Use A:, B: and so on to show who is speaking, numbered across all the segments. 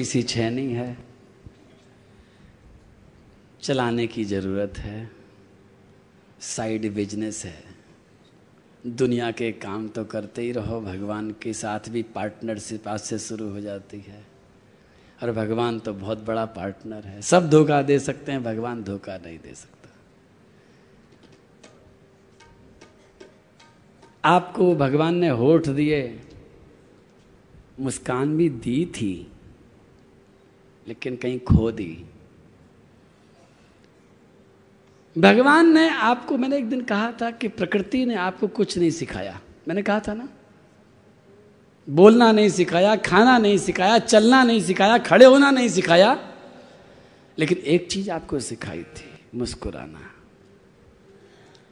A: किसी छैनी है, चलाने की ज़रूरत है, साइड बिज़नेस है। दुनिया के काम तो करते ही रहो, भगवान के साथ भी पार्टनरशिप आज से शुरू हो जाती है। और भगवान तो बहुत बड़ा पार्टनर है। सब धोखा दे सकते हैं, भगवान धोखा नहीं दे सकता। आपको भगवान ने होठ दिए, मुस्कान भी दी थी। लेकिन कहीं खो दी। भगवान ने आपको, मैंने एक दिन कहा था कि प्रकृति ने आपको कुछ नहीं सिखाया। मैंने कहा था ना, बोलना नहीं सिखाया, खाना नहीं सिखाया, चलना नहीं सिखाया, खड़े होना नहीं सिखाया, लेकिन एक चीज़ आपको सिखाई थी, मुस्कुराना।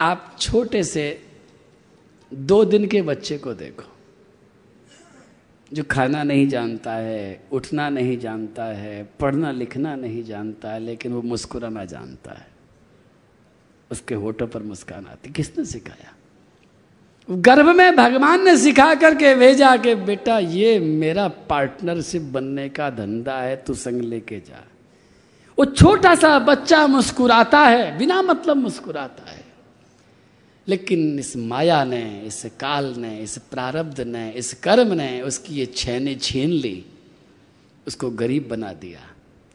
A: आप छोटे से दो दिन के बच्चे को देखो। जो खाना नहीं जानता है, उठना नहीं जानता है, पढ़ना लिखना नहीं जानता है, लेकिन वो मुस्कुराना जानता है। उसके होठों पर मुस्कान आती। किसने सिखाया? गर्भ में भगवान ने सिखा करके भेजा के, बेटा, ये मेरा पार्टनरशिप बनने का धंधा है, तू संग लेके जा। वो छोटा सा बच्चा मुस्कुराता है, बिना मतलब मुस्कुराता है। लेकिन इस माया ने, इस काल ने, इस प्रारब्ध ने, इस कर्म ने उसकी ये छैने छीन ली। उसको गरीब बना दिया,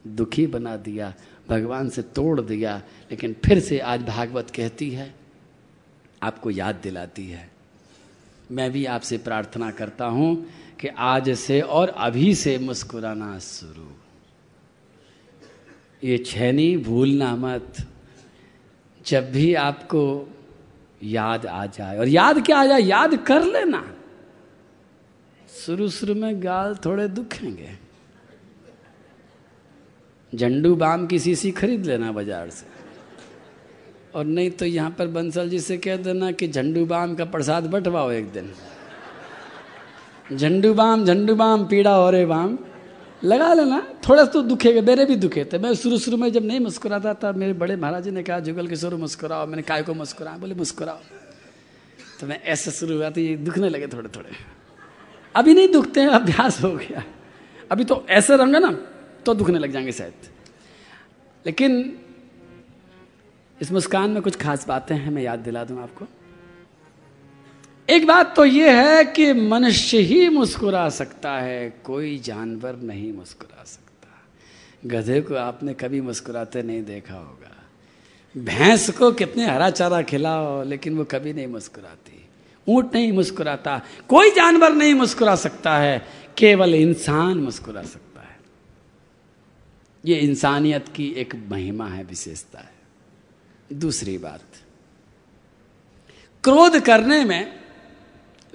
A: दुखी बना दिया, भगवान से तोड़ दिया, लेकिन फिर से आज भागवत कहती है, आपको याद दिलाती है। मैं भी आपसे प्रार्थना करता हूँ कि आज से और अभी से मुस्कुराना शुरू। ये छैनी भूलना मत। जब भी आपको याद आ जाए। और याद क्या आ जाए? याद कर लेना। शुरू शुरू में गाल थोड़े दुखेंगे। झंडू बाम की सीसी खरीद लेना बाज़ार से। और नहीं तो यहाँ पर बंसल जी से कह देना कि झंडू बाम का प्रसाद बंटवाओ एक दिन। झंडू बाम झंडू बाम, पीड़ा और बाम। लगा लेना। थोड़ा तो दुखेगा, मेरे भी दुखे थे। मैं शुरू शुरू में जब नहीं मुस्कुराता था, मेरे बड़े महाराज जी ने कहा, जुगल किशोर, मुस्कुराओ। मैंने काय को मुस्कुरा बोले, मुस्कुराओ। तो मैं ऐसे शुरू हुआ तो ये दुखने लगे थोड़े थोड़े अभी नहीं दुखते हैं अभ्यास हो गया। अभी तो ऐसे रहूँगा ना तो दुखने लग जाएँगे शायद। लेकिन इस मुस्कान में कुछ खास बातें हैं, मैं याद दिला दूँ आपको। एक बात तो यह है कि मनुष्य ही मुस्कुरा सकता है, कोई जानवर नहीं मुस्कुरा सकता। गधे को आपने कभी मुस्कुराते नहीं देखा होगा। भैंस को कितने हरा चारा खिलाओ, लेकिन वो कभी नहीं मुस्कुराती। ऊँट नहीं मुस्कुराता, कोई जानवर नहीं मुस्कुरा सकता है, केवल इंसान मुस्कुरा सकता है। ये इंसानियत की एक महिमा है, विशेषता है। दूसरी बात, क्रोध करने में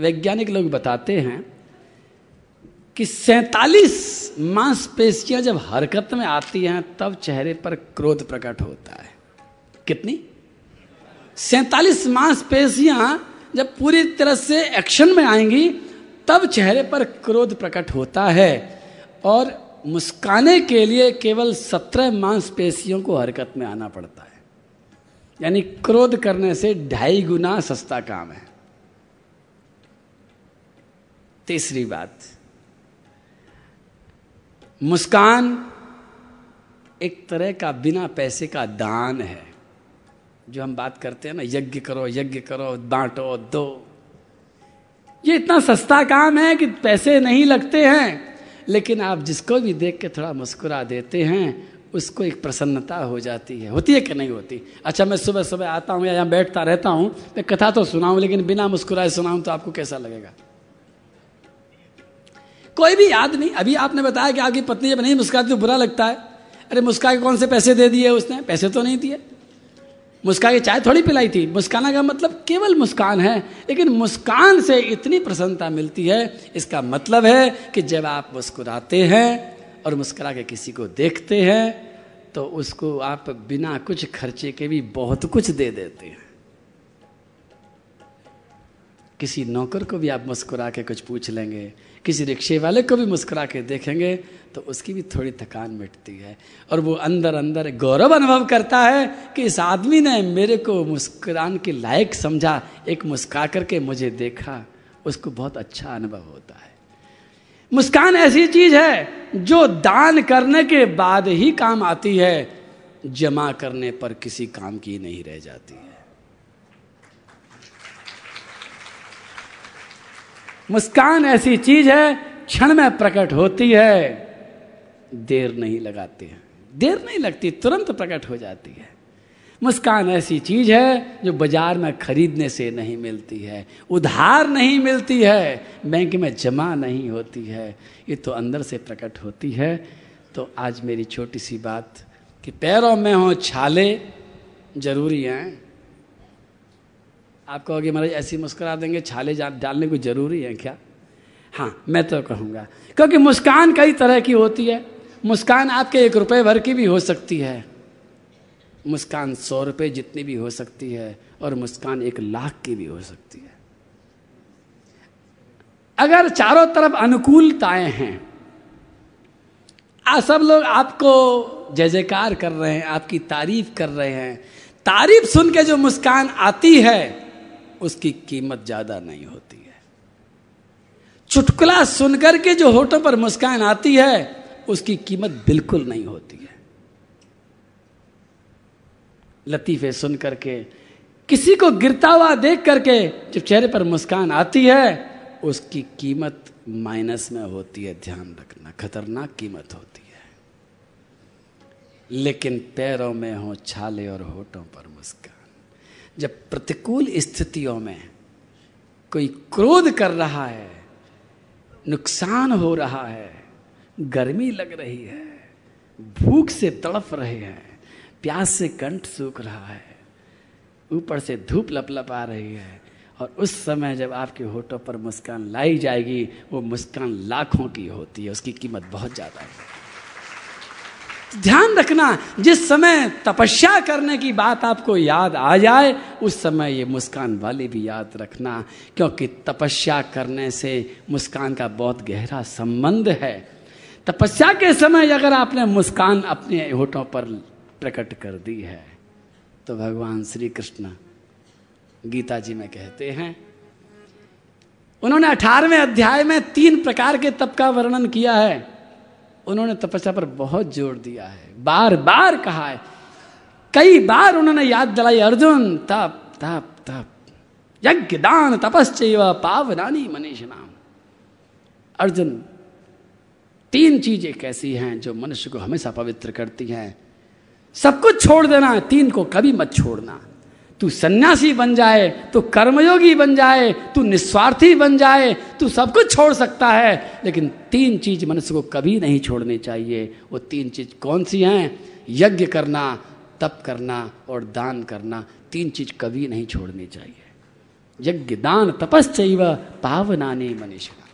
A: वैज्ञानिक लोग बताते हैं कि सैतालीस मांसपेशियाँ जब हरकत में आती हैं, तब चेहरे पर क्रोध प्रकट होता है। कितनी? सैतालीस मांसपेशियाँ जब पूरी तरह से एक्शन में आएँगी, तब चेहरे पर क्रोध प्रकट होता है और मुस्काने के लिए केवल सत्रह मांसपेशियों को हरकत में आना पड़ता है। यानी क्रोध करने से ढाई गुना सस्ता काम है। तीसरी बात। मुस्कान एक तरह का बिना पैसे का दान है। जो हम बात करते हैं ना, यज्ञ करो यज्ञ करो, बांटो, दो। ये इतना सस्ता काम है कि पैसे नहीं लगते हैं। लेकिन आप जिसको भी देख के थोड़ा मुस्कुरा देते हैं, उसको एक प्रसन्नता हो जाती है। होती है कि नहीं होती? अच्छा मैं सुबह सुबह आता हूँ या यहाँ बैठता रहता हूँ, मैं कथा तो सुनाऊँ, लेकिन बिना मुस्कुराए सुनाऊँ तो आपको कैसा लगेगा? कोई भी याद नहीं। अभी आपने बताया कि आपकी पत्नी जब नहीं मुस्कुराती तो बुरा लगता है। अरे मुस्का के कौन से पैसे दे दिए उसने? पैसे तो नहीं दिए। मुस्का के चाय थोड़ी पिलाई थी। मुस्काना का मतलब केवल मुस्कान है, लेकिन मुस्कान से इतनी प्रसन्नता मिलती है। इसका मतलब है कि जब आप मुस्कुराते हैं और मुस्कुरा के किसी को देखते हैं तो उसको आप बिना कुछ खर्चे के भी बहुत कुछ दे देते हैं। किसी नौकर को भी आप मुस्कुरा के कुछ पूछ लेंगे, किसी रिक्शे वाले को भी मुस्कुरा के देखेंगे तो उसकी भी थोड़ी थकान मिटती है। और वो अंदर अंदर गौरव अनुभव करता है कि इस आदमी ने मेरे को मुस्कुरान के लायक समझा, एक मुस्का करके मुझे देखा, उसको बहुत अच्छा अनुभव होता है। मुस्कान ऐसी चीज़ है जो दान करने के बाद ही काम आती है, जमा करने पर किसी काम की नहीं रह जाती है। मुस्कान ऐसी चीज़ है, क्षण में प्रकट होती है। देर नहीं लगाती है। देर नहीं लगती, तुरंत प्रकट हो जाती है। मुस्कान ऐसी चीज़ है, जो बाज़ार में खरीदने से नहीं मिलती है। उधार नहीं मिलती है, बैंक में जमा नहीं होती है। ये तो अंदर से प्रकट होती है। तो आज मेरी छोटी सी बात कि पैरों में हो, छाले ज़रूरी हैं। आप कहोगे, महाराज, ऐसी मुस्कुरा देंगे, छाले डालने को ज़रूरी है क्या? हाँ मैं तो कहूँगा, क्योंकि मुस्कान कई तरह की होती है। मुस्कान आपके एक रुपए भर की भी हो सकती है। मुस्कान सौ रुपये जितनी भी हो सकती है, और मुस्कान एक लाख की भी हो सकती है। अगर चारों तरफ़ अनुकूलताएँ हैं, आ, सब लोग आपको जय जयकार कर रहे हैं, आपकी तारीफ़ कर रहे हैं। तारीफ़ सुन के जो मुस्कान आती है उसकी कीमत ज़्यादा नहीं होती है। चुटकुला सुनकर के जो होठों पर मुस्कान आती है, उसकी कीमत बिल्कुल नहीं होती है। लतीफ़े सुन करके किसी को गिरता हुआ देख करके जब चेहरे पर मुस्कान आती है, उसकी कीमत माइनस में होती है। ध्यान रखना, खतरनाक कीमत होती है। लेकिन पैरों में हो, छाले और होठों पर मुस्कान। जब प्रतिकूल स्थितियों में कोई क्रोध कर रहा है, नुकसान हो रहा है, गर्मी लग रही है, भूख से तड़प रहे हैं, प्यास से कंठ सूख रहा है, ऊपर से धूप लपलप आ रही है, और उस समय जब आपके होठों पर मुस्कान लाई जाएगी, वो मुस्कान लाखों की होती है, उसकी कीमत बहुत ज़्यादा है। ध्यान रखना, जिस समय तपस्या करने की बात आपको याद आ जाए, उस समय ये मुस्कान वाली भी याद रखना, क्योंकि तपस्या करने से मुस्कान का बहुत गहरा संबंध है। तपस्या के समय अगर आपने मुस्कान अपने होठों पर प्रकट कर दी है तो भगवान श्री कृष्ण गीता जी में कहते हैं, उन्होंने अठारहवें अध्याय में तीन प्रकार के तप का वर्णन किया है। उन्होंने तपस्या पर बहुत ज़ोर दिया है। बार बार कहा है। कई बार उन्होंने याद दिलाई, अर्जुन, तप तप तप। यज्ञ, दान तपस्व पावनानी मनीष नाम अर्जुन, तीन चीज़ें कैसी हैं जो मनुष्य को हमेशा पवित्र करती हैं। सब कुछ छोड़ देना है, तीन को कभी मत छोड़ना। तू सन्यासी बन जाए, तू कर्मयोगी बन जाए, तू निस्वार्थी बन जाए, तू सब कुछ छोड़ सकता है। लेकिन तीन चीज़ मनुष्य को कभी नहीं छोड़नी चाहिए। वो तीन चीज़ कौन सी हैं? यज्ञ करना, तप करना और दान करना। तीन चीज़ कभी नहीं छोड़नी चाहिए। यज्ञ, दान तपस्व पावनानी मनीषा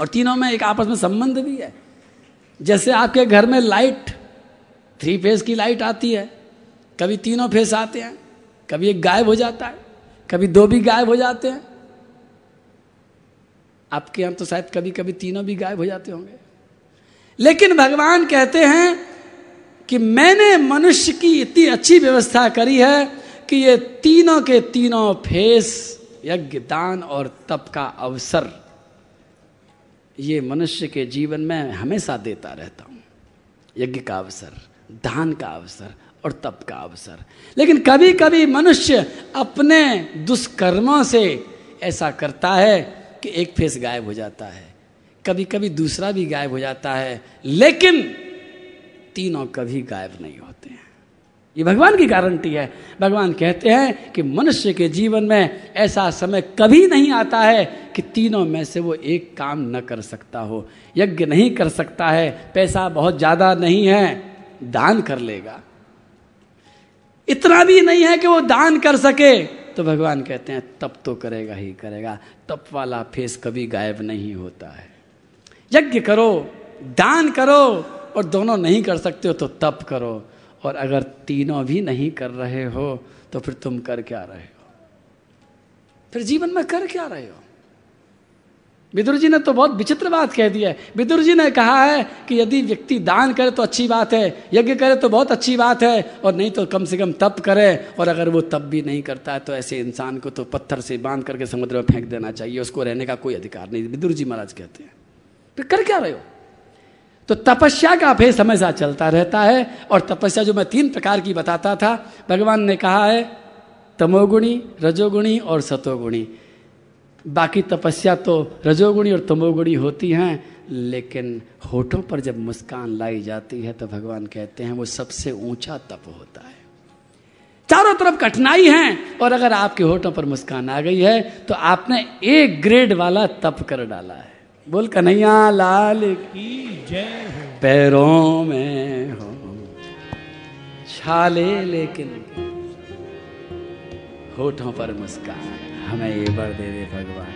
A: और तीनों में एक आपस में संबंध भी है। जैसे आपके घर में लाइट, थ्री फ़ेज़ की लाइट आती है, कभी तीनों फेस आते हैं। कभी एक गायब हो जाता है, कभी दो भी गायब हो जाते हैं। आपके यहाँ तो शायद कभी कभी तीनों भी गायब हो जाते होंगे। लेकिन भगवान कहते हैं कि मैंने मनुष्य की इतनी अच्छी व्यवस्था करी है कि ये तीनों के तीनों फेस, यज्ञ, दान और तप का अवसर ये मनुष्य के जीवन में हमेशा देता रहता हूँ। यज्ञ का अवसर, दान का अवसर और तप का अवसर। लेकिन कभी कभी मनुष्य अपने दुष्कर्मों से ऐसा करता है कि एक फेस गायब हो जाता है। कभी कभी दूसरा भी गायब हो जाता है, लेकिन तीनों कभी गायब नहीं होते हैं। ये भगवान की गारंटी है। भगवान कहते हैं कि मनुष्य के जीवन में ऐसा समय कभी नहीं आता है कि तीनों में से वो एक काम न कर सकता हो। यज्ञ नहीं कर सकता है, पैसा बहुत ज़्यादा नहीं है, दान कर लेगा। इतना भी नहीं है कि वो दान कर सके। तो भगवान कहते हैं, तप तो करेगा ही करेगा। तप वाला फेस कभी गायब नहीं होता है। यज्ञ करो, दान करो और दोनों नहीं कर सकते हो तो तप करो। और अगर तीनों भी नहीं कर रहे हो तो फिर तुम कर क्या रहे हो? फिर जीवन में कर क्या रहे हो? विदुर जी ने तो बहुत विचित्र बात कह दी है। विदुर जी ने कहा है कि यदि व्यक्ति दान करे तो अच्छी बात है, यज्ञ करे तो बहुत अच्छी बात है, और नहीं तो कम से कम तप करे, और अगर वो तप भी नहीं करता है तो ऐसे इंसान को तो पत्थर से बाँध करके समुद्र में फेंक देना चाहिए, उसको रहने का कोई अधिकार नहीं। विदुर जी महाराज कहते हैं। तो कर क्या रहे हो? तो तपस्या का अभेद हमेशा चलता रहता है, और तपस्या जो मैं तीन प्रकार की बताता था, भगवान ने कहा है, तमोगुणी, रजोगुणी और सतोगुणी। बाकी तपस्या तो रजोगुणी और तमोगुणी होती हैं, लेकिन होठों पर जब मुस्कान लाई जाती है तो भगवान कहते हैं, वो सबसे ऊँचा तप होता है। चारों तरफ़ कठिनाई है, और अगर आपके होठों पर मुस्कान आ गई है तो आपने एक ग्रेड वाला तप कर डाला है। बोल, कन्हैया, लाल की जय पैरों में हो, छाले लेकिन होठों पर मुस्कान। हमें ये बर दे दे भगवान।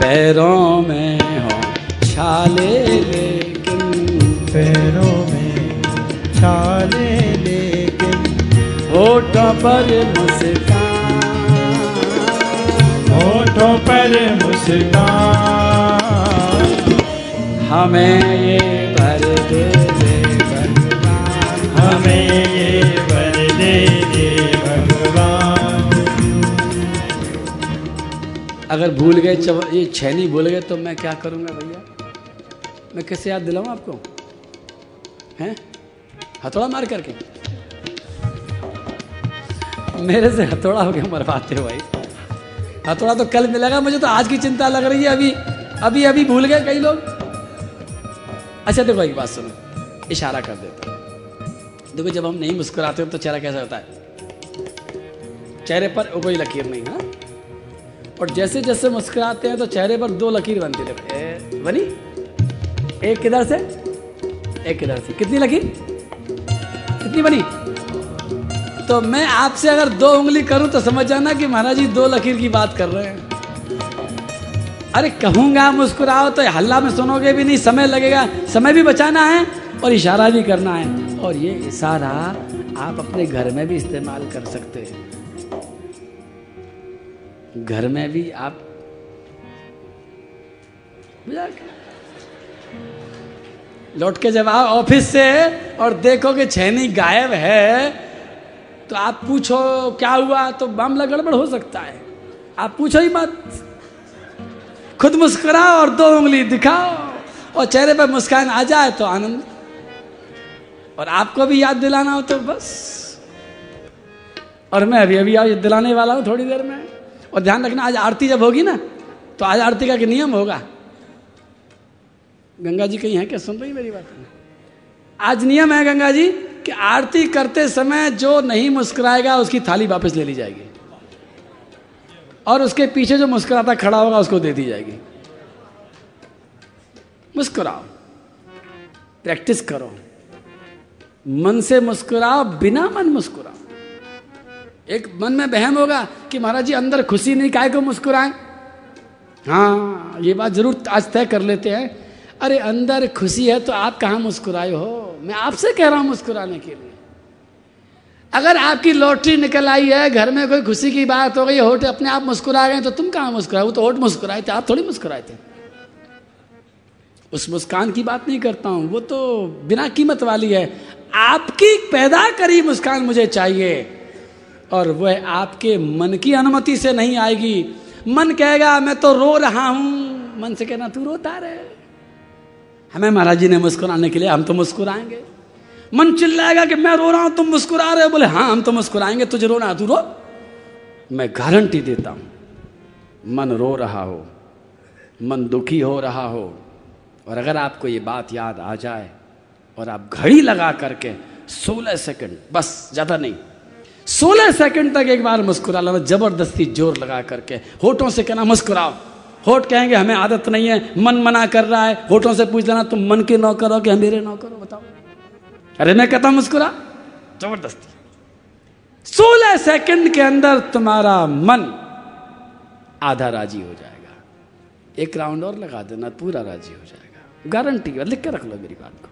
A: पैरों में हो छाले लेकिन।
B: पैरों में छाले लेकिन।
A: होठों पर मुस्कान।
B: होठों पर मुस्कान।
A: हमें ये भर दे दे भगवान।
B: हमें ये वर दे दे भगवान।
A: अगर भूल गए ये छैनी भूल गए तो मैं क्या करूँगा भैया? मैं कैसे याद दिलाऊं आपको? हैं? हथौड़ा मार करके। मेरे से हथौड़ा हो गया, मरवाते हो भाई। हथौड़ा तो कल मिलेगा, मुझे तो आज की चिंता लग रही है, अभी अभी अभी भूल गए कई लोग। अच्छा देखो एक बात सुनो, इशारा कर देता देखो, जब हम नहीं मुस्कुराते हो तो चेहरा कैसा होता है? चेहरे पर कोई लकीर नहीं हाँ? और जैसे जैसे मुस्कुराते हैं तो चेहरे पर दो लकीर बनती रहती है बनी? एक किधर से? एक किधर से। कितनी लकीर? कितनी बनी? तो मैं आपसे अगर दो उंगली करूँ तो समझ जाना कि महाराज जी दो लकीर की बात कर रहे हैं। अरे कहूँगा मुस्कुराओ तो हल्ला में सुनोगे भी नहीं, समय लगेगा। समय भी बचाना है और इशारा भी करना है। और ये इशारा आप अपने घर में भी इस्तेमाल कर सकते हैं। घर में भी आप लौट के जब आओ ऑफ़िस से और देखो कि छैनी गायब है तो आप पूछो, क्या हुआ? तो मामला गड़बड़ हो सकता है। आप पूछो ही मत। खुद मुस्कुराओ और दो उंगली दिखाओ और चेहरे पर मुस्कान आ जाए तो आनंद। और आपको भी याद दिलाना हो तो बस। और मैं अभी अभी याद दिलाने वाला हूँ थोड़ी देर में। और ध्यान रखना, आज आरती जब होगी ना तो आज आरती का नियम होगा। गंगा जी कहीं है क्या? सुन रही मेरी बात? आज नियम है गंगा जी, कि आरती करते समय जो नहीं मुस्कुराएगा, उसकी थाली वापस ले ली जाएगी। और उसके पीछे जो मुस्कुराता खड़ा होगा, उसको दे दी जाएगी। मुस्कुराओ। प्रैक्टिस करो। मन से मुस्कुराओ, बिना मन मुस्कुराओ। एक मन में बहम होगा कि महाराज जी, अंदर खुशी नहीं, काय को मुस्कुराए? हाँ ये बात ज़रूर आज तय कर लेते हैं। अरे, अंदर खुशी है तो आप कहाँ मुस्कुराए हो? मैं आपसे कह रहा हूँ मुस्कुराने के लिए। अगर आपकी लॉटरी निकल आई है, घर में कोई खुशी की बात हो गई, होठ अपने आप मुस्कुरा गए तो तुम कहाँ मुस्कुराए? वो तो होठ मुस्कुराए थे, आप थोड़ी मुस्कुराए थे। उस मुस्कान की बात नहीं करता हूँ, वो तो बिना कीमत वाली है। आपकी पैदा करी मुस्कान मुझे चाहिए। और वह आपके मन की अनुमति से नहीं आएगी। मन कहेगा, मैं तो रो रहा हूँ। मन से कहना, तू रोता रहे। हमें महाराज जी ने मुस्कुराने के लिए, हम तो मुस्कुराएँगे। मन चिल्लाएगा कि, मैं रो रहा हूँ, तुम मुस्कुरा रहे हो। बोले हाँ हम तो मुस्कुराएँगे, तुझे रोना तू रो। मैं गारंटी देता हूँ, मन रो रहा हो, मन दुखी हो रहा हो, और अगर आपको ये बात याद आ जाए और आप घड़ी लगा करके 16 सेकंड, बस, ज़्यादा नहीं 16 सेकंड तक एक बार मुस्कुरा लेना ज़बरदस्ती ज़ोर लगा करके होठों से कहना मुस्कुराओ। होठ कहेंगे हमें आदत नहीं है मन मना कर रहा है होठों से पूछ लेना तुम मन के नौकर हो कि मेरे नौकर हो बताओ। अरे मैं कहता मुस्कुरा। ज़बरदस्ती। सोलह सेकंड के अंदर तुम्हारा मन आधा राज़ी हो जाएगा। एक राउंड और लगा देना पूरा राज़ी हो जाएगा। गारंटी लिख के रख लो मेरी बात को।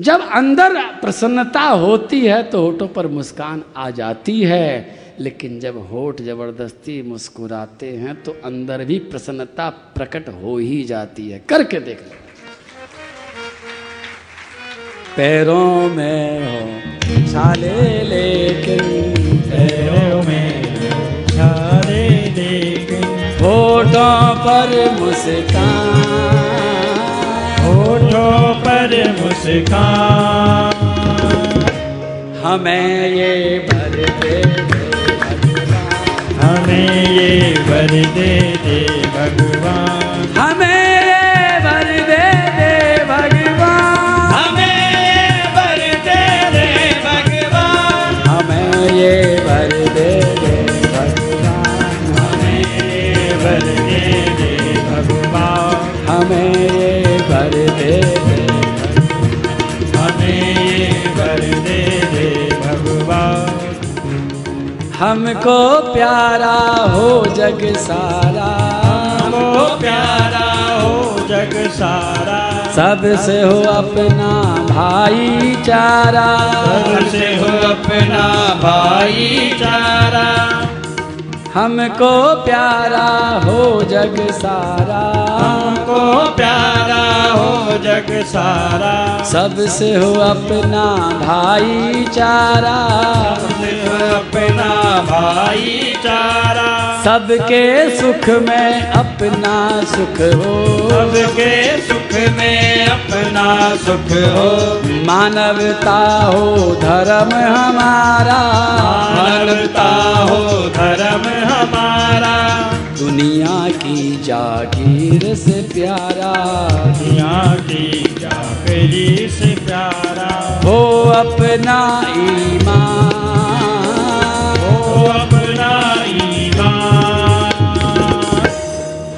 A: जब अंदर प्रसन्नता होती है तो होठों पर मुस्कान आ जाती है, लेकिन जब होठ ज़बरदस्ती मुस्कुराते हैं तो अंदर भी प्रसन्नता प्रकट हो ही जाती है। करके देख लो। पैरों में हो छाले लेकिन,
B: पैरों में छाले लेकिन,
A: होठों पर मुस्कान
B: मुस्कान।
A: हमें ये भर दे दे भगवान।
B: हमें ये
A: भर दे दे भगवान। हमको प्यारा हो जग सारा।
B: हमको प्यारा हो जग सारा।
A: सबसे हो अपना भाईचारा
B: सबसे हो अपना भाईचारा
A: हमको प्यारा हो जग सारा।
B: हमको प्यारा हो जग सारा।
A: सबसे हो अपना भाईचारा
B: सबसे हो अपना भाईचारा
A: सबके सुख में अपना सुख हो।
B: सबके में अपना सुख हो।
A: मानवता हो धर्म हमारा।
B: मानवता हो धर्म हमारा।
A: दुनिया की जागीर से प्यारा।
B: दुनिया की जागरी से प्यारा।
A: हो अपना ईमान।
B: हो अपना ईमान।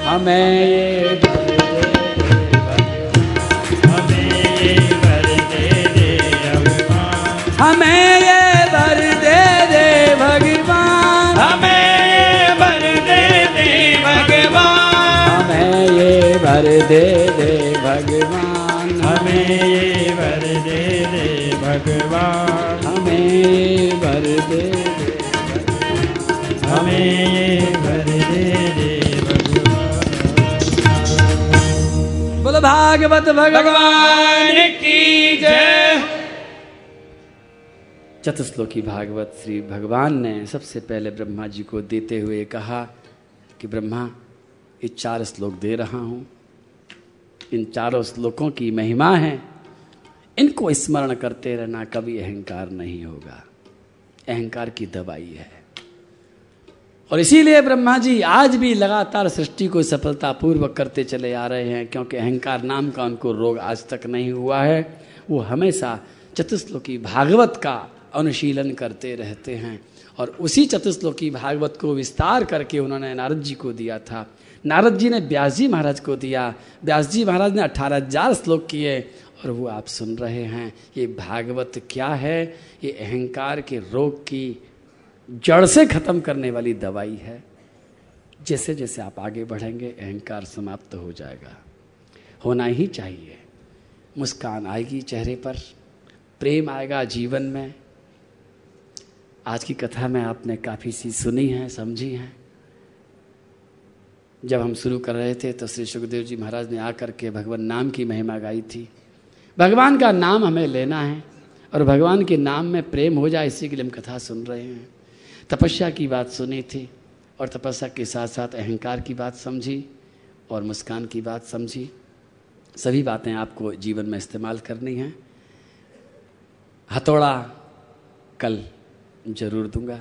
A: हमें ये दे दे भगवान।
B: हमें ये
A: भर दे दे भगवान।
B: हमें ये वर दे दे
A: हमें ये भर दे दे भगवान। बोलो भागवत भगवान की जय। चतुश्लोकी भागवत श्री भगवान ने सबसे पहले ब्रह्मा जी को देते हुए कहा कि ब्रह्मा ये चार श्लोक दे रहा हूँ। इन चारों श्लोकों की महिमा है। इनको स्मरण करते रहना कभी अहंकार नहीं होगा। अहंकार की दवाई है। और इसीलिए ब्रह्मा जी आज भी लगातार सृष्टि को सफलतापूर्वक करते चले आ रहे हैं, क्योंकि अहंकार नाम का उनको रोग आज तक नहीं हुआ है। वो हमेशा चतुश्लोकी भागवत का अनुशीलन करते रहते हैं। और उसी चतुश्लोकी भागवत को विस्तार करके उन्होंने नारद जी को दिया था। नारद जी ने ब्यास जी महाराज को दिया। ब्यास जी महाराज ने अठारह हज़ार श्लोक किए और वो आप सुन रहे हैं, ये भागवत क्या है? ये अहंकार के रोग की जड़ से खत्म करने वाली दवाई है। जैसे जैसे आप आगे बढ़ेंगे, अहंकार समाप्त हो जाएगा। होना ही चाहिए। मुस्कान आएगी चेहरे पर, प्रेम आएगा जीवन में। आज की कथा में आपने काफ़ी सी सुनी है, समझी है। जब हम शुरू कर रहे थे तो श्री सुखदेव जी महाराज ने आकर के भगवान नाम की महिमा गाई थी। भगवान का नाम हमें लेना है, और भगवान के नाम में प्रेम हो जाए, इसी के लिए हम कथा सुन रहे हैं। तपस्या की बात सुनी थी, और तपस्या के साथ साथ अहंकार की बात समझी, और मुस्कान की बात समझी। सभी बातें आपको जीवन में इस्तेमाल करनी हैं। हथौड़ा कल ज़रूर दूँगा।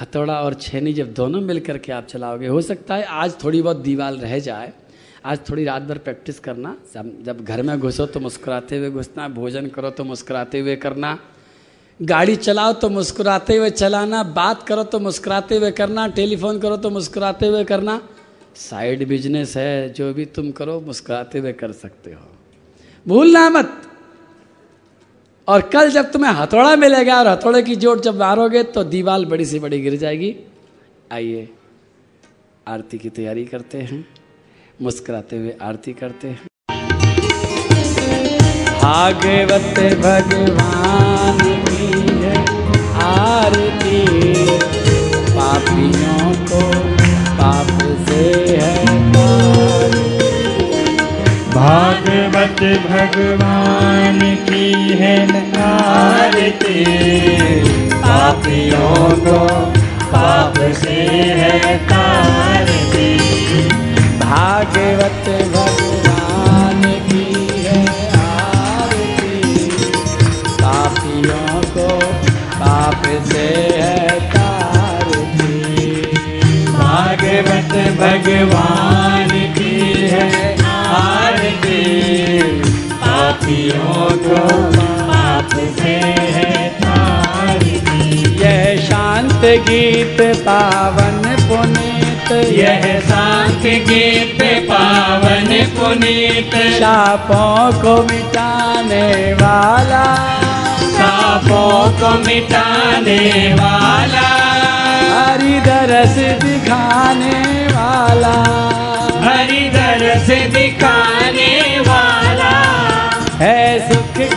A: हथौड़ा और छेनी जब दोनों मिल करके आप चलाओगे, हो सकता है आज थोड़ी बहुत दीवार रह जाए, आज थोड़ी रात भर प्रैक्टिस करना, जब जब घर में घुसो तो मुस्कुराते हुए घुसना, भोजन करो तो मुस्कुराते हुए करना, गाड़ी चलाओ तो मुस्कुराते हुए चलाना, बात करो तो मुस्कुराते हुए करना, टेलीफोन करो तो मुस्कुराते हुए करना साइड बिज़नेस है, जो भी तुम करो, मुस्कुराते हुए कर सकते हो। भूलना मत। और कल जब तुम्हें हथौड़ा मिलेगा और हथौड़े की जोड़ जब मारोगे तो दीवार बड़ी से बड़ी गिर जाएगी। आइए, आरती की तैयारी करते हैं। मुस्कुराते हुए आरती करते हैं। भागवत भगवान की है।
B: भगवान की है आरती पापियों को पाप से है तारती
A: भागवत भगवान की है आरती।
B: पापियों को पाप से है तारती भागवत भगवान तार दी
A: यह शांत गीत पावन पुनीत।
B: यह शांत गीत पावन पुनीत।
A: शापों को मिटाने वाला।
B: पापों को मिटाने वाला।
A: हरि दरस दिखाने वाला।
B: हरि दरस दिखाने वाला।
A: है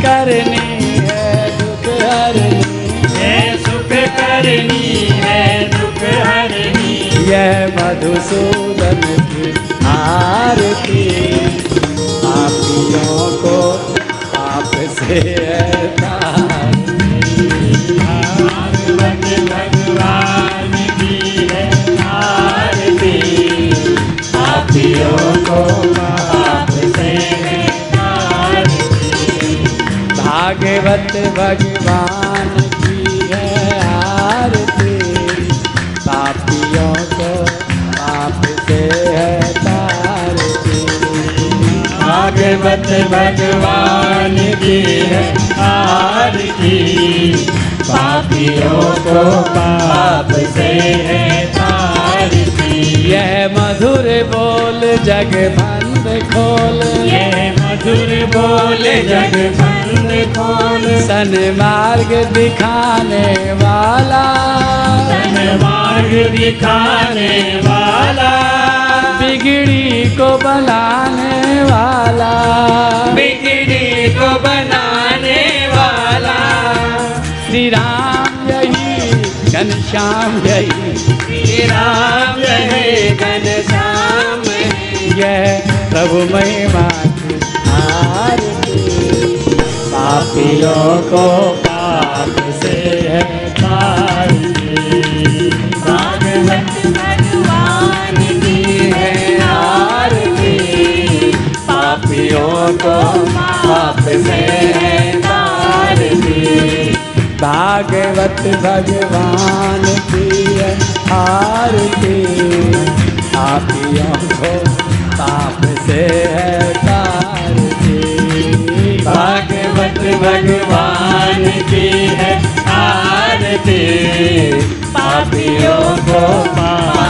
A: करनी है दुख हरनी
B: है। सुख करनी है दुख हरनी।
A: यह मधुसूदन की आरती पापियों को पाप से है
B: भगवान की है आरती पापियों को पाप से है तारती
A: यह मधुर बोल जग बंद खोल।
B: ये मधुर बोल जग बंद खोल।
A: सन मार्ग दिखाने वाला।
B: सन मार्ग दिखाने वाला।
A: बिगड़ी को बनाने वाला।
B: बिगड़ी को बनाने वाला।
A: श्री राम यही घनश्याम यही।
B: श्री राम रहे घनश्याम
A: यह। प्रभु महिमा पापियों को पाप से है तारती।
B: पापियों को पाप से है
A: भागवत भगवान की आरती। पापियों को पाप से है तारती
B: भागवत भगवान की है आरती। पापियों को पाप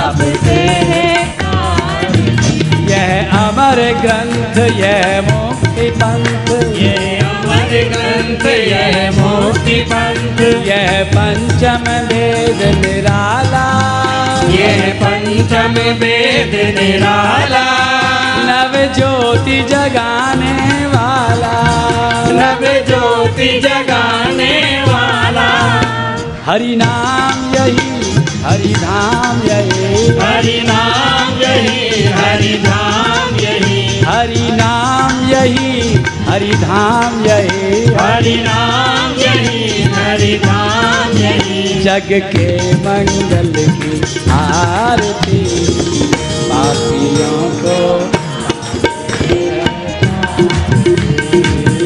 A: ग्रंथ यह मुक्ति पंथ।
B: ये अमर ग्रंथ यह मोक्ति पंथ।
A: यह पंचम वेद निराला।
B: ये पंचम वेद निराला।
A: नव ज्योति जगाने वाला।
B: नव ज्योति जगाने वाला।
A: हरि नाम यही हरि धाम यही।
B: हरि नाम यही हरि नाम यही
A: हरि नाम यही हरि धाम यही
B: हरि नाम यही हरि नाम यही
A: जग के मंगल की आरती। पापियों को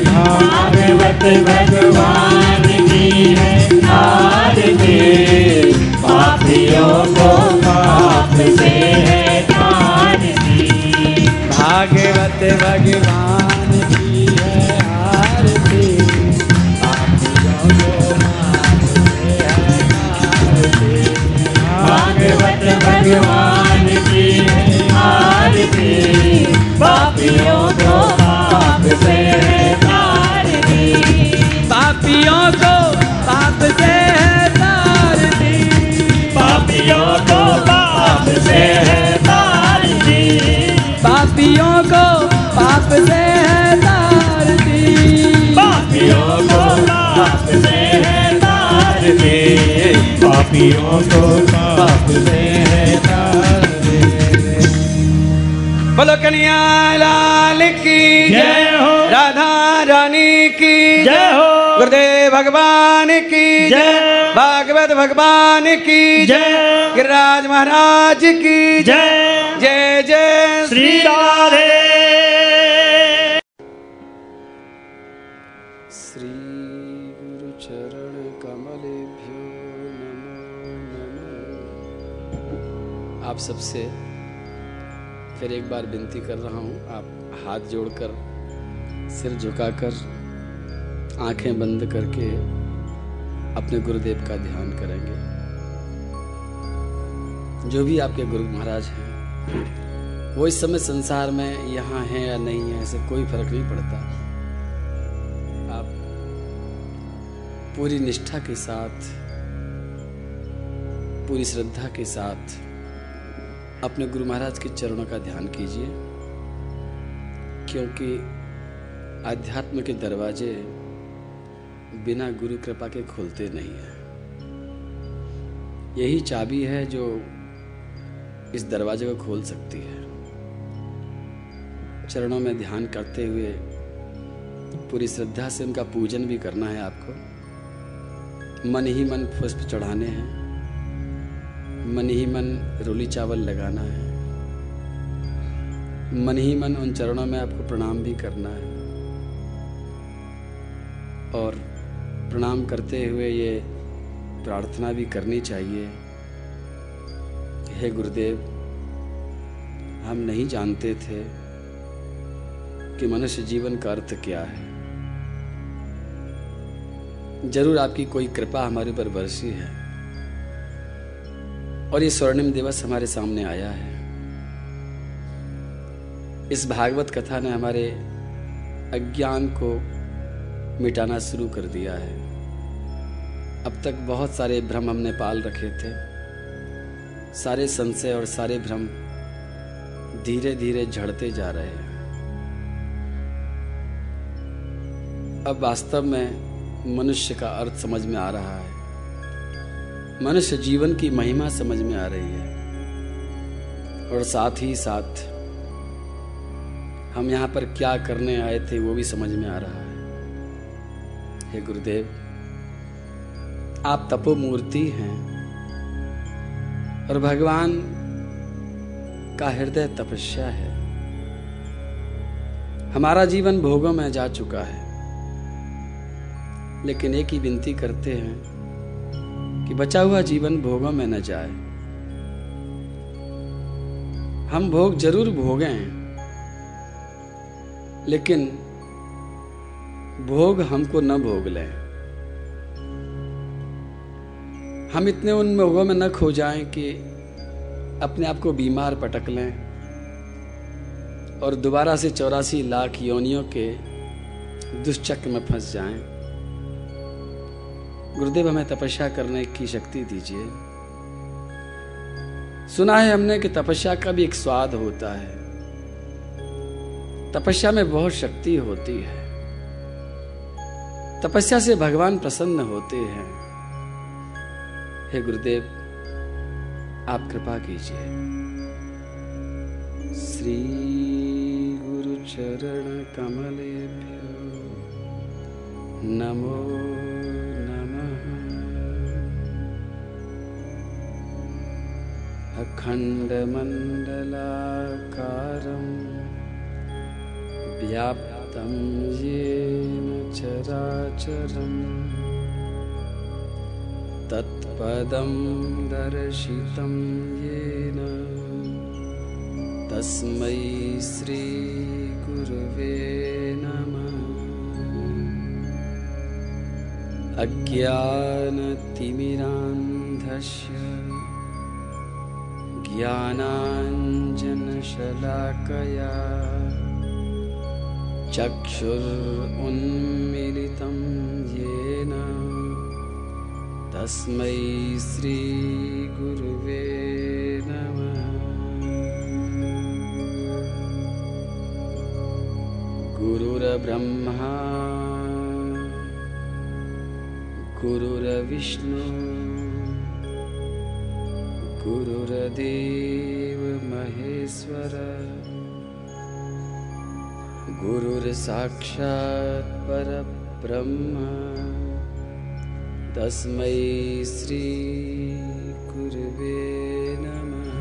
B: भागवत भगवान की है आरती। पापियों को पाप से है
A: भागवत भगवान
B: भगवान की आरती। पापियों को पाप से तारती।
A: पापियों को पाप से है तारती।
B: पापियों को पाप से है
A: पापियों को पाप से बोलो कन्या लाल की
B: जय हो।
A: राधा रानी की
B: जय हो।
A: गुरुदेव भगवान की
B: जय।
A: भागवत भगवान की
B: जय।
A: गिरिराज महाराज की
B: जय।
A: जय जय
B: श्री राधे।
A: आप सबसे फिर एक बार विनती कर रहा हूँ, आप हाथ जोड़कर, सिर झुकाकर, आँखें बंद करके अपने गुरुदेव का ध्यान करेंगे। जो भी आपके गुरु महाराज हैं, वो इस समय संसार में यहाँ हैं या नहीं है, ऐसे कोई फ़र्क नहीं पड़ता। आप पूरी निष्ठा के साथ, पूरी श्रद्धा के साथ अपने गुरु महाराज के चरणों का ध्यान कीजिए, क्योंकि आध्यात्म के दरवाजे बिना गुरु कृपा के खुलते नहीं हैं। यही चाबी है जो इस दरवाजे को खोल सकती है। चरणों में ध्यान करते हुए पूरी श्रद्धा से उनका पूजन भी करना है आपको। मन ही मन पुष्प चढ़ाने हैं। मन ही मन रोली चावल लगाना है। मन ही मन उन चरणों में आपको प्रणाम भी करना है। और प्रणाम करते हुए ये प्रार्थना भी करनी चाहिए। हे गुरुदेव, हम नहीं जानते थे कि मनुष्य जीवन का अर्थ क्या है। ज़रूर आपकी कोई कृपा हमारे ऊपर बरसी है। और ये स्वर्णिम दिवस हमारे सामने आया है। इस भागवत कथा ने हमारे अज्ञान को मिटाना शुरू कर दिया है। अब तक बहुत सारे भ्रम हमने पाल रखे थे। सारे संशय और सारे भ्रम धीरे धीरे झड़ते जा रहे हैं। अब वास्तव में मनुष्य का अर्थ समझ में आ रहा है। मनुष्य जीवन की महिमा समझ में आ रही है। और साथ ही साथ, हम यहाँ पर क्या करने आए थे वो भी समझ में आ रहा है। हे गुरुदेव, आप तपोमूर्ति हैं और भगवान का हृदय तपस्या है। हमारा जीवन भोगों में जा चुका है, लेकिन एक ही विनती करते हैं कि बचा हुआ जीवन भोगों में न जाए हम भोग ज़रूर भोगें, लेकिन भोग हमको न भोग लें हम इतने उन भोगों में न खो जाएँ कि अपने आप को बीमार पटक लें और दोबारा से चौरासी लाख योनियों के दुष्चक्र में फंस जाएँ। गुरुदेव, हमें तपस्या करने की शक्ति दीजिए। सुना है हमने कि तपस्या का भी एक स्वाद होता है। तपस्या में बहुत शक्ति होती है। तपस्या से भगवान प्रसन्न होते हैं। हे गुरुदेव, आप कृपा कीजिए। श्री गुरु चरण कमले नमो अखण्डमण्डलाकारं व्याप्तं येन चराचरम् तत्पदं दर्शितं येन। तस्मै श्रीगुरुवे नमः। अज्ञानतिमिरान्धस्य ज्ञानाञ्जनशलाकया चक्षुरुन्मिलितं येन तस्मै श्रीगुरुवे नमः। गुरुर्ब्रह्मा गुरुर्विष्णु गुरुर्देव महेश्वर। गुरुर्साक्षात् परब्रह्म। तस्मै श्री गुरुवे नमः।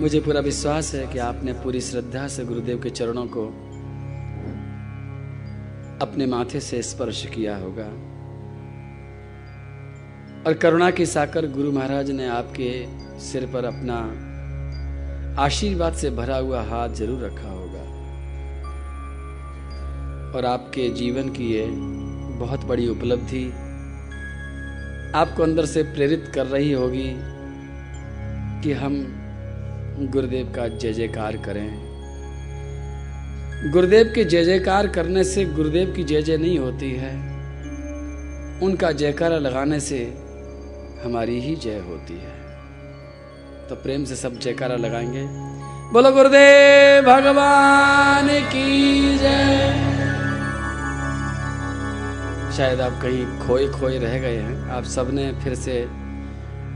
A: मुझे पूरा विश्वास है कि आपने पूरी श्रद्धा से गुरुदेव के चरणों को अपने माथे से स्पर्श किया होगा। और करुणा की साकर गुरु महाराज ने आपके सिर पर अपना आशीर्वाद से भरा हुआ हाथ ज़रूर रखा होगा। और आपके जीवन की ये बहुत बड़ी उपलब्धि आपको अंदर से प्रेरित कर रही होगी कि हम गुरुदेव का जय जयकार करें। गुरुदेव के जय जयकार करने से गुरुदेव की जय जय नहीं होती है। उनका जयकारा लगाने से हमारी ही जय होती है। तो प्रेम से सब जयकारा लगाएँगे। बोलो, गुरुदेव भगवान की जय। शायद आप कहीं खोए खोए रह गए हैं। आप सबने फिर से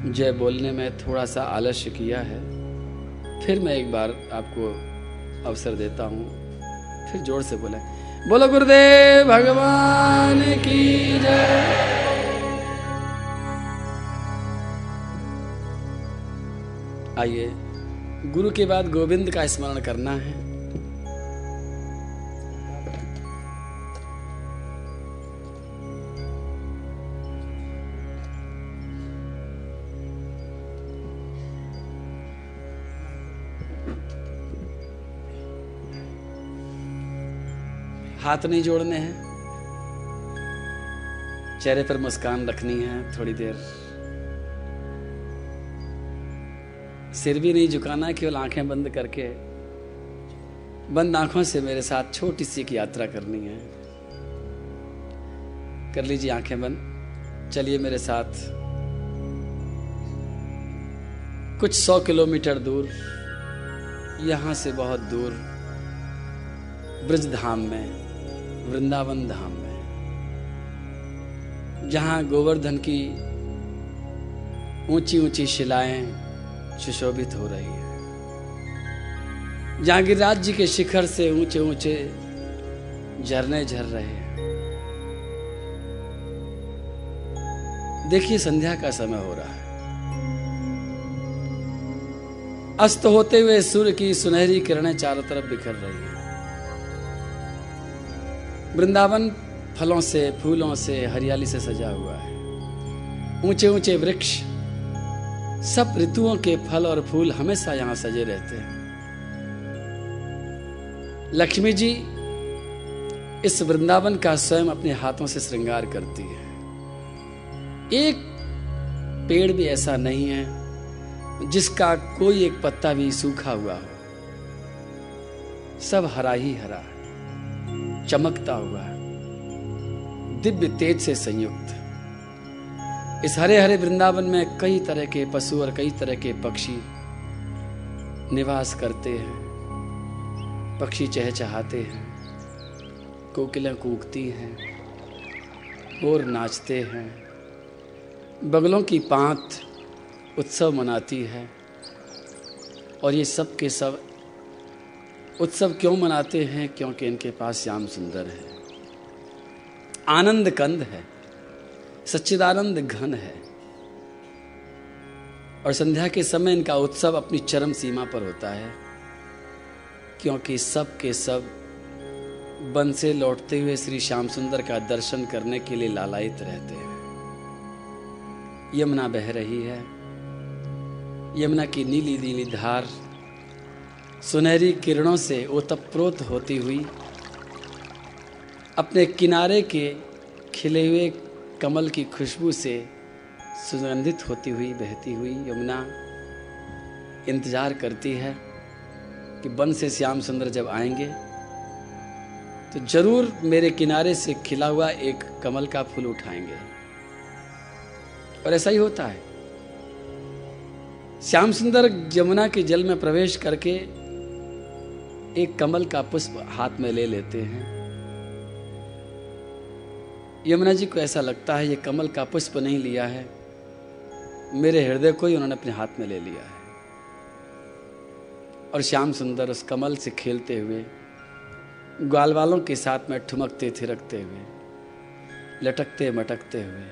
A: जय बोलने में थोड़ा सा आलस्य किया है। फिर मैं एक बार आपको अवसर देता हूँ। फिर ज़ोर से बोले। बोलो, गुरुदेव भगवान की जय। आइए। गुरु के बाद गोविंद का स्मरण करना है। हाथ नहीं जोड़ने हैं। चेहरे पर मुस्कान रखनी है थोड़ी देर। सिर भी नहीं झुकाना, केवल आँखें बंद करके, बंद आँखों से मेरे साथ छोटी सी एक यात्रा करनी है। कर लीजिए आँखें बंद। चलिए मेरे साथ। कुछ सौ किलोमीटर दूर, यहाँ से बहुत दूर ब्रज धाम में, वृंदावन धाम में, जहाँ गोवर्धन की ऊँची ऊँची शिलाएँ सुशोभित हो रही है। जहाँ गिरिराज जी के शिखर से ऊँचे ऊँचे झरने झर रहे हैं। देखिए संध्या का समय हो रहा है। अस्त होते हुए सूर्य की सुनहरी किरणें चारों तरफ़ बिखर रही हैं। वृंदावन फलों से, फूलों से, हरियाली से सजा हुआ है। ऊँचे ऊँचे वृक्ष सब ऋतुओं के फल और फूल हमेशा यहाँ सजे रहते हैं। लक्ष्मी जी, इस वृंदावन का स्वयं अपने हाथों से श्रृंगार करती है। एक पेड़ भी ऐसा नहीं है, जिसका कोई एक पत्ता भी सूखा हुआ हो। सब हरा ही हरा चमकता हुआ दिव्य तेज से संयुक्त इस हरे हरे वृंदावन में कई तरह के पशु और कई तरह के पक्षी निवास करते हैं। पक्षी चहचहाते हैं, कोकिलें कूकती हैं मोर नाचते हैं। बगलों की पांत उत्सव मनाती है। और ये सब के सब उत्सव क्यों मनाते हैं? क्योंकि इनके पास श्याम सुंदर है। आनंद कंद है। सच्चिदानंद घन है। और संध्या के समय इनका उत्सव अपनी चरम सीमा पर होता है, क्योंकि सब के सब बन से लौटते हुए श्री श्याम सुंदर का दर्शन करने के लिए लालायित रहते हैं। यमुना बह रही है। यमुना की नीली नीली धार सुनहरी किरणों से ओतप्रोत होती हुई अपने किनारे के खिले हुए कमल की खुशबू से सुगंधित होती हुई, बहती हुई यमुना इंतज़ार करती है कि वन से श्याम सुंदर जब आएँगे तो ज़रूर मेरे किनारे से खिला हुआ एक कमल का फूल उठाएँगे। और ऐसा ही होता है। श्याम सुंदर यमुना के जल में प्रवेश करके एक कमल का पुष्प हाथ में ले लेते हैं। यमुना जी को ऐसा लगता है, ये कमल का पुष्प नहीं लिया है। मेरे हृदय को ही उन्होंने अपने हाथ में ले लिया है। और श्याम सुंदर उस कमल से खेलते हुए ग्वाल वालों के साथ में ठुमकते, थिरकते हुए, लटकते, मटकते हुए,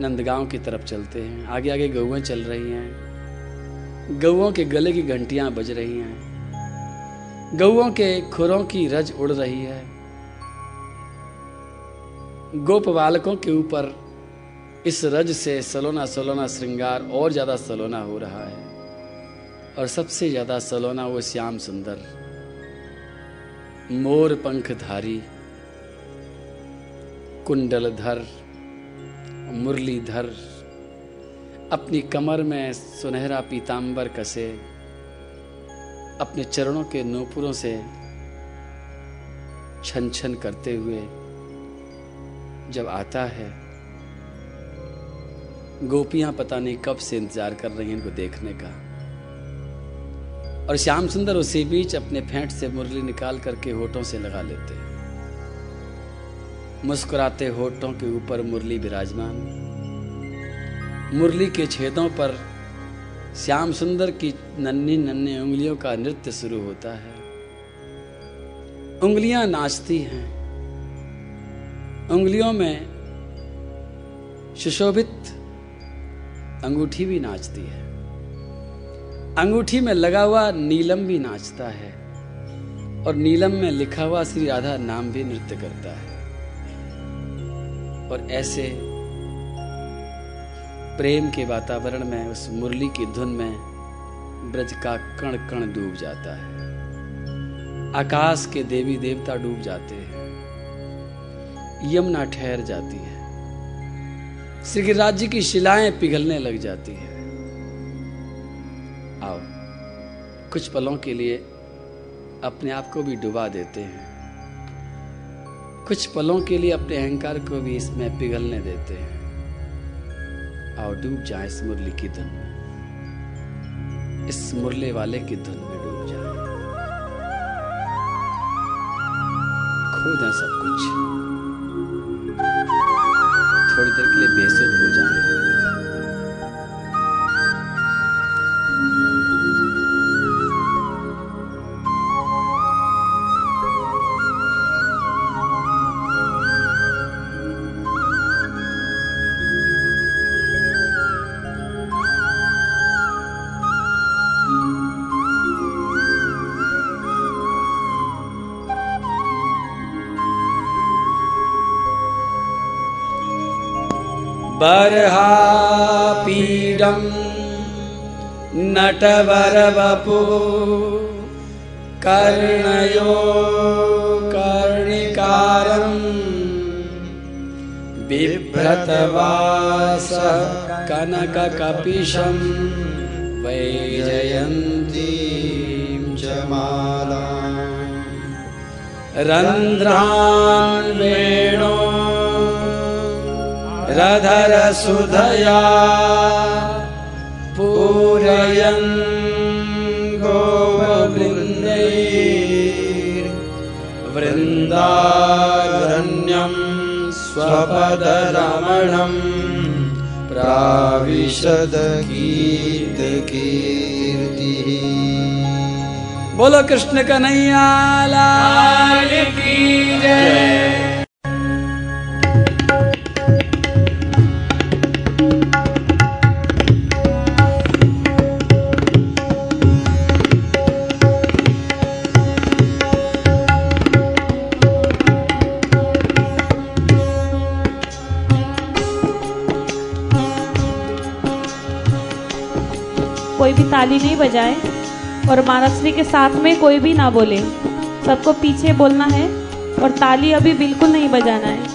A: नंदगांव की तरफ़ चलते हैं। आगे आगे गौएँ चल रही हैं। गौओं के गले की घंटियाँ बज रही हैं। गौओं के खुरों की रज उड़ रही है। गोप बालकों के ऊपर इस रज से सलोना सलोना श्रृंगार और ज़्यादा सलोना हो रहा है। और सबसे ज़्यादा सलोना वो श्याम सुंदर, मोर पंखधारी, कुंडलधर, मुरलीधर, अपनी कमर में सुनहरा पीतांबर कसे, अपने चरणों के नूपुरों से छन छन करते हुए जब आता है, गोपियाँ पता नहीं कब से इंतज़ार कर रही हैं इनको देखने का। और श्याम सुंदर उसी बीच अपने फेंट से मुरली निकाल करके होठों से लगा लेते हैं। मुस्कुराते होठों के ऊपर मुरली विराजमान। मुरली के छेदों पर श्याम सुंदर की नन्ही नन्ही उंगलियों का नृत्य शुरू होता है। उंगलियाँ नाचती हैं। उंगलियों में सुशोभित अंगूठी भी नाचती है। अंगूठी में लगा हुआ नीलम भी नाचता है और नीलम में लिखा हुआ श्री राधा नाम भी नृत्य करता है। और ऐसे प्रेम के वातावरण में, उस मुरली की धुन में ब्रज का कण कण डूब जाता है। आकाश के देवी देवता डूब जाते हैं। यमुना ठहर जाती है। श्री गिरिराज जी की शिलाएँ पिघलने लग जाती है। आओ, कुछ पलों के लिए अपने आप को भी डुबा देते हैं। कुछ पलों के लिए अपने अहंकार को भी इसमें पिघलने देते हैं। आओ, डूब जाए इस मुरली की धुन में। इस मुरले वाले की धुन में डूब जाए। खो दें सब कुछ। बर्हापीडं नटवरवपु कर्णयो कर्णिकारम् बिभ्रतवास कनककपिशं वैजयन्तीं च माला रन्ध्रान् वेणो रधरसुधया पूरयन् गोवृन्दैर्वृन्दारण्यं स्वपदरमणं
C: प्राविशदगीतकीर्तिः
A: बोलो कृष्ण कन्हैया लाल की जय।
D: ताली नहीं बजाए और मानसरी के साथ में कोई भी ना बोले। सबको पीछे बोलना है और ताली अभी बिल्कुल नहीं बजाना है।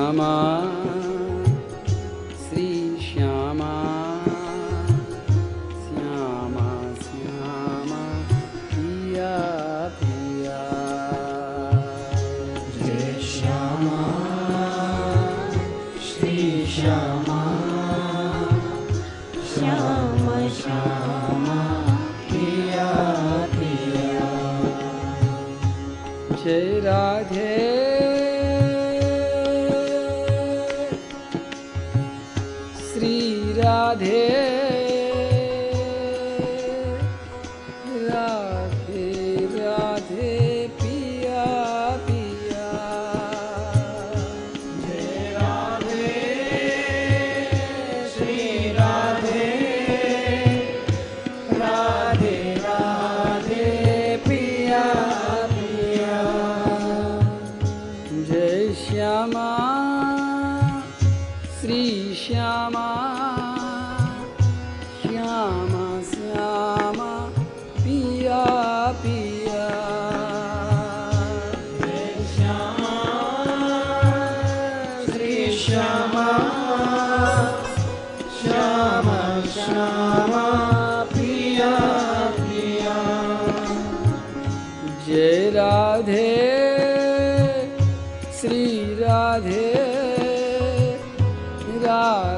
A: Namah.
C: God.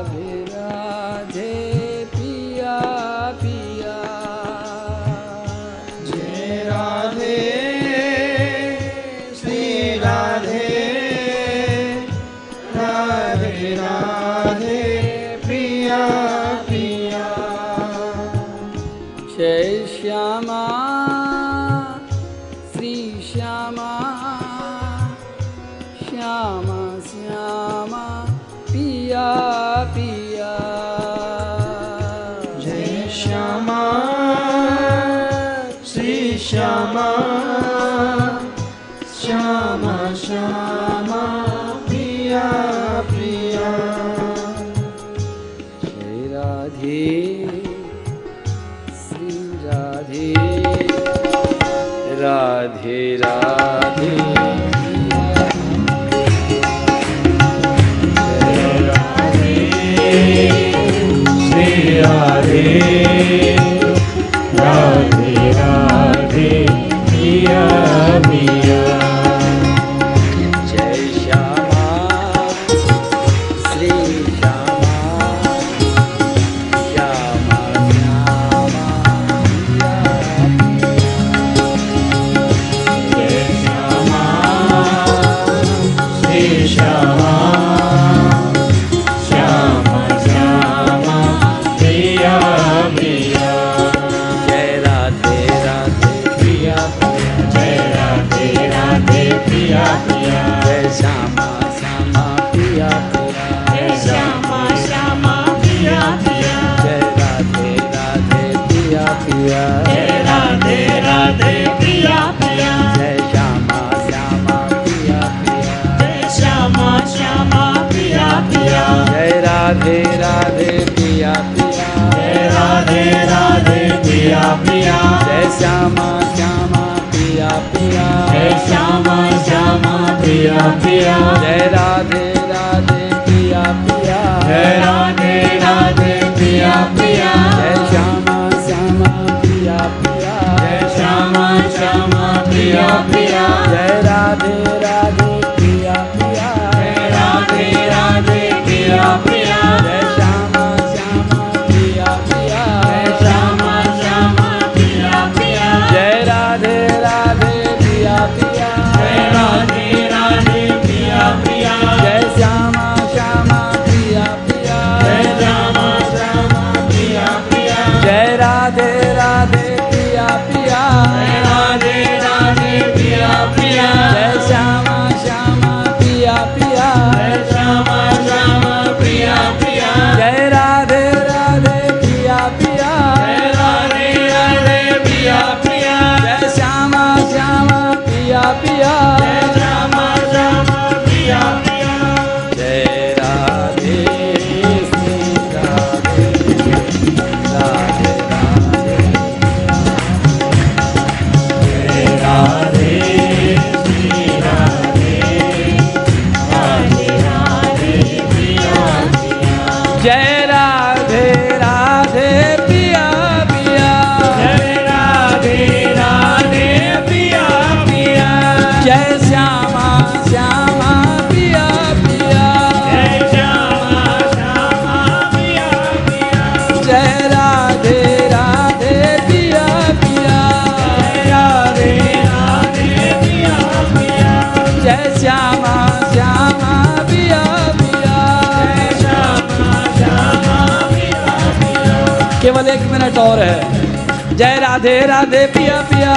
C: केवल एक मिनट और है
A: जय राधे राधे
B: पिया पिया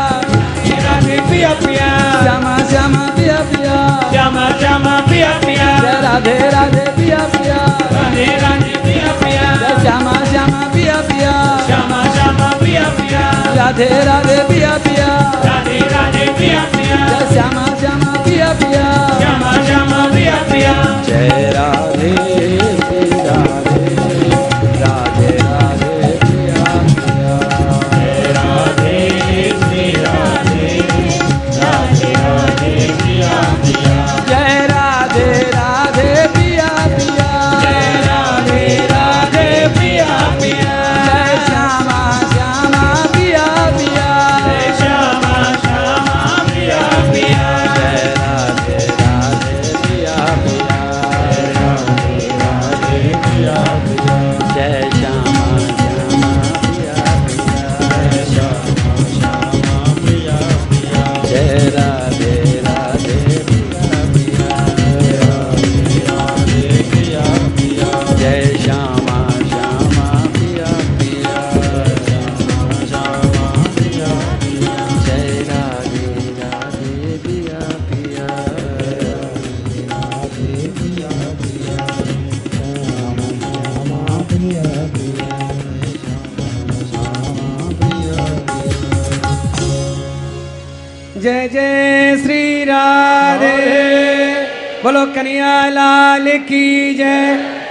A: राधे पिया पिया
B: श्यामा श्यामा
A: पिया पिया श्यामा श्यामा पिया पिया
B: जय
A: राधे राधे पिया पिया
B: राधे राधे
A: पिया पिया
B: जय श्यामा श्यामा
A: पिया पिया श्यामा श्यामा पिया पिया राधे राधे पिया पिया
B: राधे राधे
A: पिया पिया
B: जय श्यामा श्यामा
A: पिया पिया श्यामा श्यामा पिया पिया
B: जय
A: राधे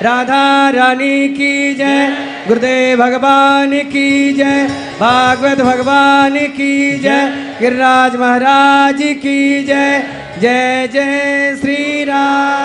E: राधा रानी की जय, गुरुदेव भगवान की जय, भागवत भगवान की जय, गिरिराज महाराज की जय जय जय श्री राम।